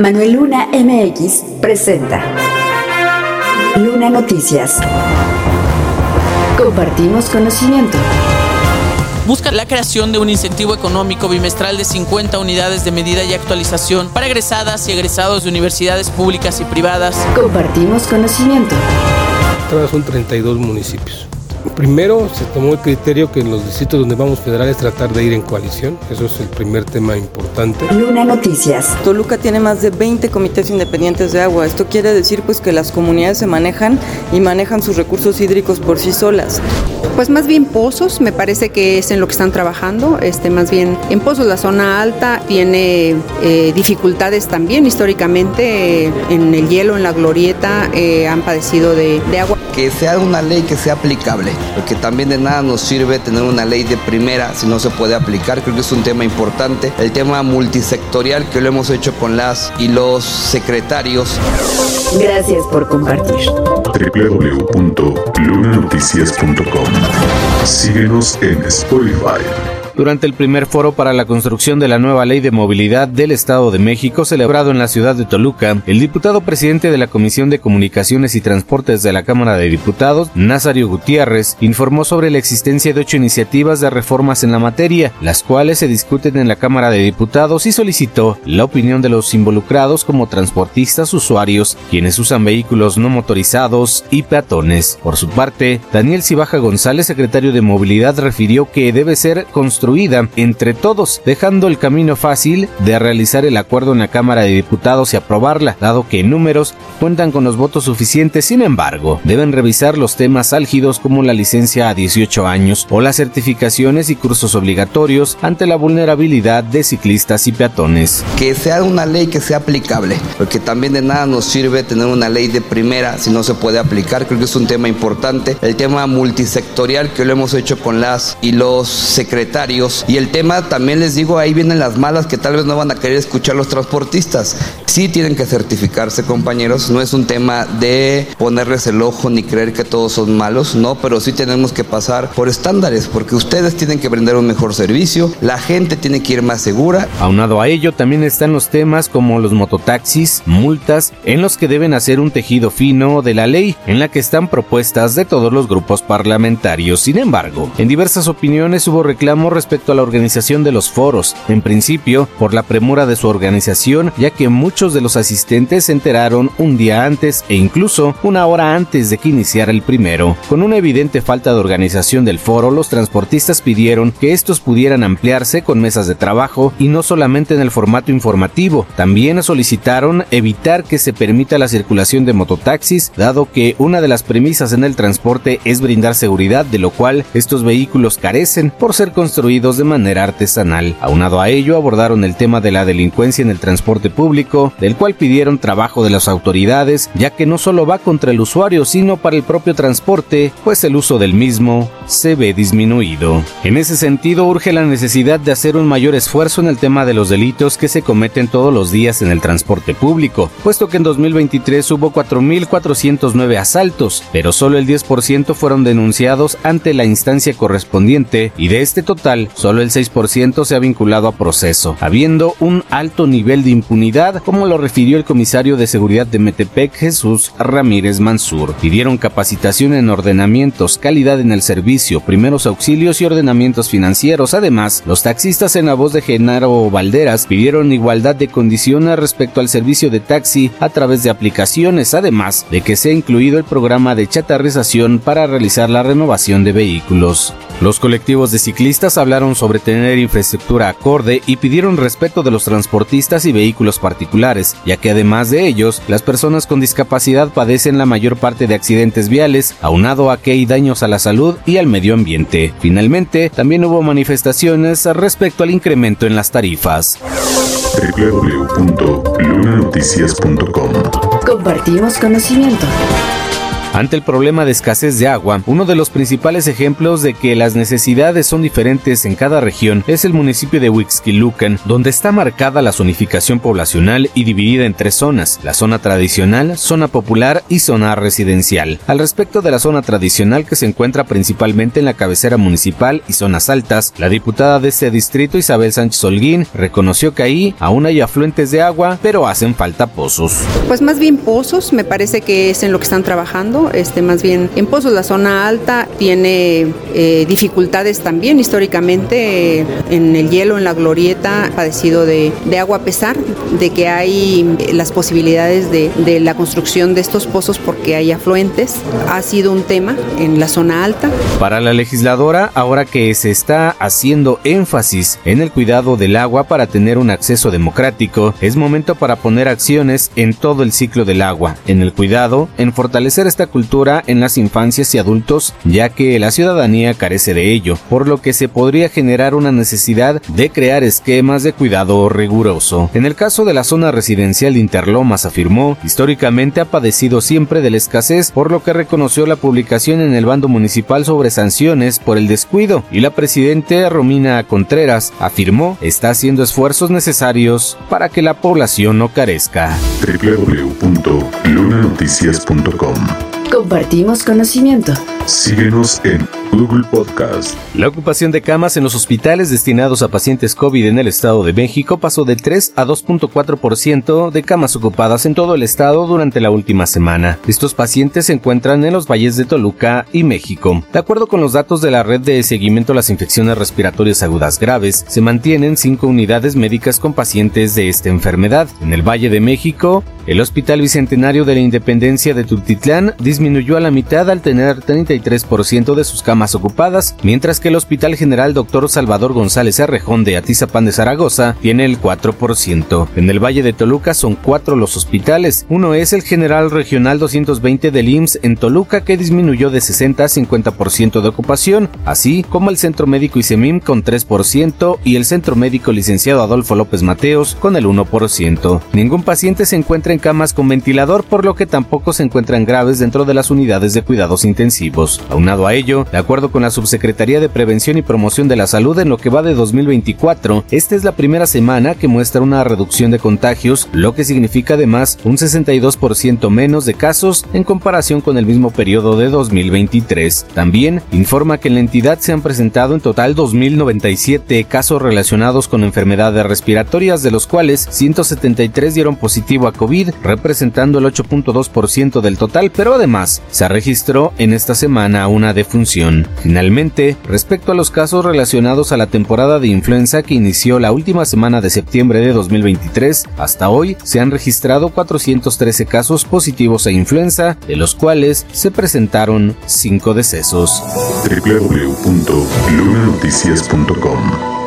Manuel Luna MX presenta Luna Noticias. Compartimos conocimiento. Busca la creación de un incentivo económico bimestral de 50 unidades de medida y actualización para egresadas y egresados de universidades públicas y privadas. Compartimos conocimiento. Son 32 municipios. Primero se tomó el criterio que en los distritos donde vamos federales tratar de ir en coalición, eso es el primer tema importante. Luna Noticias. Toluca tiene más de 20 comités independientes de agua. Esto quiere decir pues que las comunidades se manejan y manejan sus recursos hídricos por sí solas. Pues más bien pozos, me parece que es en lo que están trabajando. Este, más bien en pozos la zona alta tiene eh, dificultades también históricamente eh, en el hielo, en la glorieta eh, han padecido de, de agua. Que sea una ley que sea aplicable, porque también de nada nos sirve tener una ley de primera si no se puede aplicar. Creo que es un tema importante. El tema multisectorial que lo hemos hecho con las y los secretarios. Gracias por compartir. www.lunanoticias.com Síguenos en Spotify. Durante el primer foro para la construcción de la nueva ley de movilidad del Estado de México celebrado en la ciudad de Toluca, el diputado presidente de la Comisión de Comunicaciones y Transportes de la Cámara de Diputados, Nazario Gutiérrez, informó sobre la existencia de ocho iniciativas de reformas en la materia, las cuales se discuten en la Cámara de Diputados y solicitó la opinión de los involucrados como transportistas, usuarios, quienes usan vehículos no motorizados y peatones. Por su parte, Daniel Cibaja González, secretario de Movilidad, refirió que debe ser construida entre todos, dejando el camino fácil de realizar el acuerdo en la Cámara de Diputados y aprobarla, dado que en números cuentan con los votos suficientes. Sin embargo, deben revisar los temas álgidos como la licencia a 18 años o las certificaciones y cursos obligatorios ante la vulnerabilidad de ciclistas y peatones. Que sea una ley que sea aplicable, porque también de nada nos sirve tener una ley de primera si no se puede aplicar. Creo que es un tema importante. El tema multisectorial que lo hemos hecho con las y los secretarios y el tema también les digo, ahí vienen las malas que tal vez no van a querer escuchar los transportistas. Sí tienen que certificarse, compañeros. No es un tema de ponerles el ojo ni creer que todos son malos, no, pero sí tenemos que pasar por estándares, porque ustedes tienen que brindar un mejor servicio, la gente tiene que ir más segura. Aunado a ello, también están los temas como los mototaxis, multas, en los que deben hacer un tejido fino de la ley, en la que están propuestas de todos los grupos parlamentarios. Sin embargo, en diversas opiniones hubo reclamos respecto a la organización de los foros, en principio por la premura de su organización, ya que muchos de los asistentes se enteraron un día antes e incluso una hora antes de que iniciara el primero. Con una evidente falta de organización del foro, los transportistas pidieron que estos pudieran ampliarse con mesas de trabajo y no solamente en el formato informativo, también solicitaron evitar que se permita la circulación de mototaxis, dado que una de las premisas en el transporte es brindar seguridad, de lo cual estos vehículos carecen por ser construidos de manera artesanal. Aunado a ello, abordaron el tema de la delincuencia en el transporte público, del cual pidieron trabajo de las autoridades, ya que no solo va contra el usuario, sino para el propio transporte, pues el uso del mismo se ve disminuido. En ese sentido, urge la necesidad de hacer un mayor esfuerzo en el tema de los delitos que se cometen todos los días en el transporte público, puesto que en 2023 hubo 4.409 asaltos, pero solo el 10% fueron denunciados ante la instancia correspondiente y de este total, solo el 6% se ha vinculado a proceso, habiendo un alto nivel de impunidad, como lo refirió el comisario de seguridad de Metepec, Jesús Ramírez Mansur. Pidieron capacitación en ordenamientos, calidad en el servicio, primeros auxilios y ordenamientos financieros. Además, los taxistas en la voz de Genaro Valderas pidieron igualdad de condiciones respecto al servicio de taxi a través de aplicaciones, además de que sea incluido el programa de chatarrización para realizar la renovación de vehículos. Los colectivos de ciclistas hablaron sobre tener infraestructura acorde y pidieron respeto de los transportistas y vehículos particulares, ya que además de ellos, las personas con discapacidad padecen la mayor parte de accidentes viales, aunado a que hay daños a la salud y al medio ambiente. Finalmente, también hubo manifestaciones respecto al incremento en las tarifas. www.lunanoticias.com Compartimos conocimiento. Ante el problema de escasez de agua, uno de los principales ejemplos de que las necesidades son diferentes en cada región es el municipio de Huixquilucan, donde está marcada la zonificación poblacional y dividida en tres zonas, la zona tradicional, zona popular y zona residencial. Al respecto de la zona tradicional que se encuentra principalmente en la cabecera municipal y zonas altas, la diputada de este distrito Isabel Sánchez Holguín reconoció que ahí aún hay afluentes de agua, pero hacen falta pozos. Pues más bien pozos, me parece que es en lo que están trabajando, este más bien en pozos la zona alta tiene eh, dificultades también históricamente eh, en el hielo, en la glorieta, padecido de, de, agua a pesar de que hay eh, las posibilidades de, de la construcción de estos pozos porque hay afluentes, ha sido un tema en la zona alta. Para la legisladora, ahora que se está haciendo énfasis en el cuidado del agua para tener un acceso democrático, es momento para poner acciones en todo el ciclo del agua, en el cuidado, en fortalecer esta cultura en las infancias y adultos, ya que la ciudadanía carece de ello, por lo que se podría generar una necesidad de crear esquemas de cuidado riguroso. En el caso de la zona residencial de Interlomas afirmó, históricamente ha padecido siempre de la escasez, por lo que reconoció la publicación en el bando municipal sobre sanciones por el descuido y la presidenta Romina Contreras afirmó está haciendo esfuerzos necesarios para que la población no carezca. www.lunanoticias.com Compartimos conocimiento. Síguenos en Google Podcast. La ocupación de camas en los hospitales destinados a pacientes COVID en el Estado de México pasó de 3 a 2.4% de camas ocupadas en todo el estado durante la última semana. Estos pacientes se encuentran en los valles de Toluca y México. De acuerdo con los datos de la red de seguimiento a las infecciones respiratorias agudas graves, se mantienen 5 unidades médicas con pacientes de esta enfermedad. En el Valle de México, el Hospital Bicentenario de la Independencia de Tultitlán disminuyó a la mitad al tener 33% de sus camas ocupadas, mientras que el Hospital General Dr. Salvador González Arrejón de Atizapán de Zaragoza tiene el 4%. En el Valle de Toluca son cuatro los hospitales. Uno es el General Regional 220 del IMSS en Toluca que disminuyó de 60 a 50% de ocupación, así como el Centro Médico ICEMIM con 3% y el Centro Médico Licenciado Adolfo López Mateos con el 1%. Ningún paciente se encuentra en camas con ventilador, por lo que tampoco se encuentran graves dentro de las unidades de cuidados intensivos. Aunado a ello, de acuerdo con la Subsecretaría de Prevención y Promoción de la Salud en lo que va de 2024, esta es la primera semana que muestra una reducción de contagios, lo que significa además un 62% menos de casos en comparación con el mismo periodo de 2023. También informa que en la entidad se han presentado en total 2.097 casos relacionados con enfermedades respiratorias, de los cuales 173 dieron positivo a COVID, representando el 8.2% del total, pero además se registró en esta semana una defunción. Finalmente, respecto a los casos relacionados a la temporada de influenza que inició la última semana de septiembre de 2023, hasta hoy se han registrado 413 casos positivos a influenza, de los cuales se presentaron 5 decesos.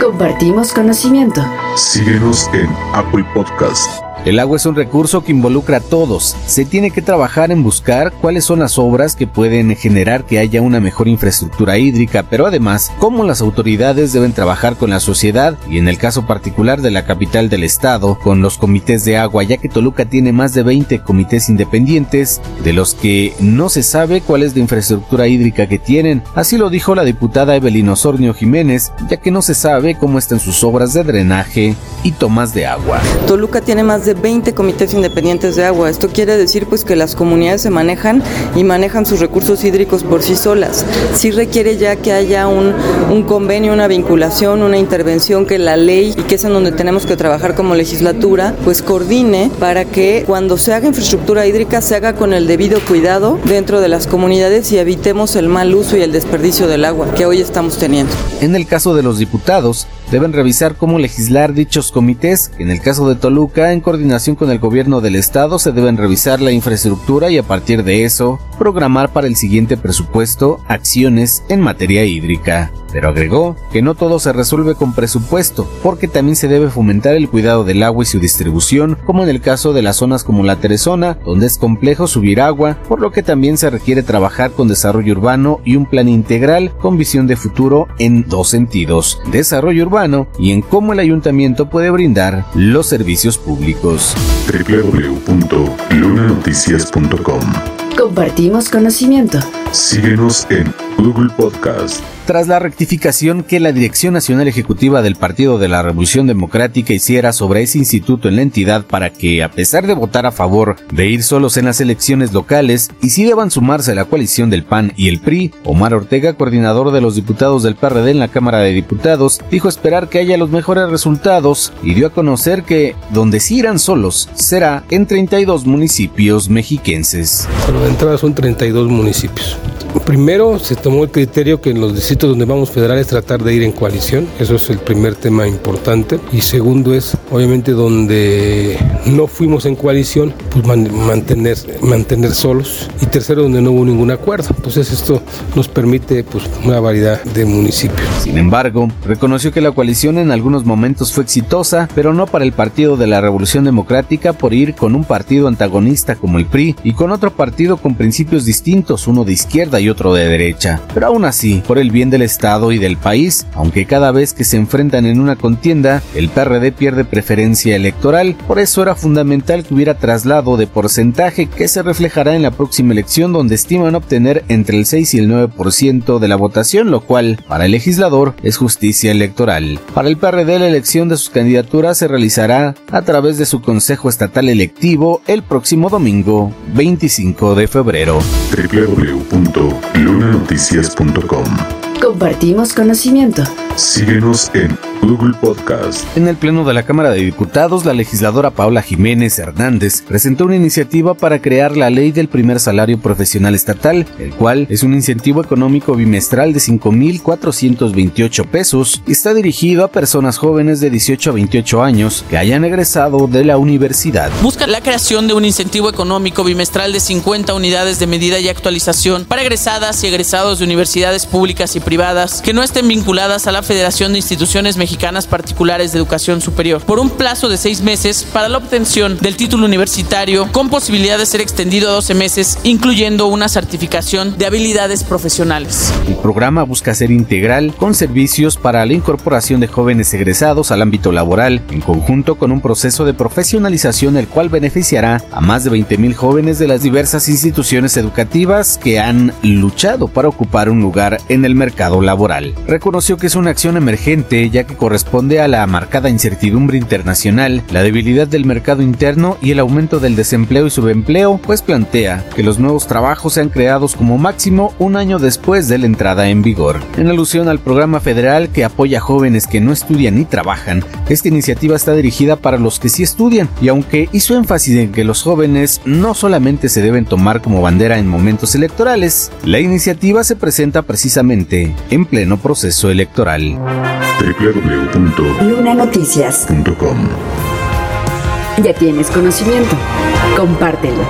Compartimos conocimiento. Síguenos en Apple Podcast. El agua es un recurso que involucra a todos. Se tiene que trabajar en buscar cuáles son las obras que pueden generar que haya una mejor infraestructura hídrica, pero además cómo las autoridades deben trabajar con la sociedad y en el caso particular de la capital del estado, con los comités de agua, ya que Toluca tiene más de 20 comités independientes, de los que no se sabe cuál es la infraestructura hídrica que tienen. Así lo dijo la diputada Evelyn Osornio Jiménez, ya que no se sabe cómo están sus obras de drenaje y tomas de agua. Toluca tiene más de 20 comités independientes de agua. Esto quiere decir pues que las comunidades se manejan y manejan sus recursos hídricos por sí solas. Sí requiere ya que haya un, un convenio, una vinculación, una intervención que la ley y que es en donde tenemos que trabajar como legislatura, pues coordine para que cuando se haga infraestructura hídrica se haga con el debido cuidado dentro de las comunidades y evitemos el mal uso y el desperdicio del agua que hoy estamos teniendo. En el caso de los diputados, deben revisar cómo legislar dichos comités. En el caso de Toluca, en coordinación con el gobierno del estado, se deben revisar la infraestructura y a partir de eso, programar para el siguiente presupuesto acciones en materia hídrica. Pero agregó que no todo se resuelve con presupuesto, porque también se debe fomentar el cuidado del agua y su distribución, como en el caso de las zonas como la Teresona, donde es complejo subir agua, por lo que también se requiere trabajar con desarrollo urbano y un plan integral con visión de futuro en dos sentidos, desarrollo urbano y en cómo el ayuntamiento puede brindar los servicios públicos. www.lunanoticias.com Compartimos conocimiento. Síguenos en Google Podcast. Tras la rectificación que la Dirección Nacional Ejecutiva del Partido de la Revolución Democrática hiciera sobre ese instituto en la entidad para que, a pesar de votar a favor de ir solos en las elecciones locales, y si deban sumarse a la coalición del PAN y el PRI, Omar Ortega, coordinador de los diputados del PRD en la Cámara de Diputados, dijo esperar que haya los mejores resultados y dio a conocer que, donde sí irán solos, será en 32 municipios mexiquenses. Bueno, de entrada son 32 municipios. Primero se tomó el criterio que en los distritos donde vamos federales tratar de ir en coalición, eso es el primer tema importante. Y segundo es, obviamente, donde no fuimos en coalición, pues mantener, mantener solos. Y tercero, donde no hubo ningún acuerdo. Entonces esto nos permite pues, una variedad de municipios. Sin embargo, reconoció que la coalición en algunos momentos fue exitosa, pero no para el Partido de la Revolución Democrática por ir con un partido antagonista como el PRI y con otro partido con principios distintos, uno de izquierda y otro de derecha. Pero aún así, por el bien del Estado y del país, aunque cada vez que se enfrentan en una contienda, el PRD pierde preferencia electoral, por eso era fundamental que hubiera traslado de porcentaje que se reflejará en la próxima elección donde estiman obtener entre el 6 y el 9% de la votación, lo cual para el legislador es justicia electoral. Para el PRD la elección de sus candidaturas se realizará a través de su Consejo Estatal Electivo el próximo domingo 25 de febrero lunanoticias.com. Compartimos conocimiento. Síguenos en Google Podcast. En el Pleno de la Cámara de Diputados, la legisladora Paula Jiménez Hernández presentó una iniciativa para crear la ley del primer salario profesional estatal, el cual es un incentivo económico bimestral de 5.428 pesos y está dirigido a personas jóvenes de 18 a 28 años que hayan egresado de la universidad. Busca la creación de un incentivo económico bimestral de 50 unidades de medida y actualización para egresadas y egresados de universidades públicas y privadas que no estén vinculadas a la Federación de Instituciones Mexicanas Particulares de Educación Superior por un plazo de seis meses para la obtención del título universitario con posibilidad de ser extendido a 12 meses, incluyendo una certificación de habilidades profesionales. El programa busca ser integral con servicios para la incorporación de jóvenes egresados al ámbito laboral, en conjunto con un proceso de profesionalización el cual beneficiará a más de 20.000 jóvenes de las diversas instituciones educativas que han luchado para ocupar un lugar en el mercado laboral. Reconoció que es una acción emergente ya que corresponde a la marcada incertidumbre internacional, la debilidad del mercado interno y el aumento del desempleo y subempleo, pues plantea que los nuevos trabajos sean creados como máximo un año después de la entrada en vigor. En alusión al programa federal que apoya a jóvenes que no estudian ni trabajan, esta iniciativa está dirigida para los que sí estudian y aunque hizo énfasis en que los jóvenes no solamente se deben tomar como bandera en momentos electorales, la iniciativa se presenta precisamente en pleno proceso electoral www.lunanoticias.com. Ya tienes conocimiento. Compártelo.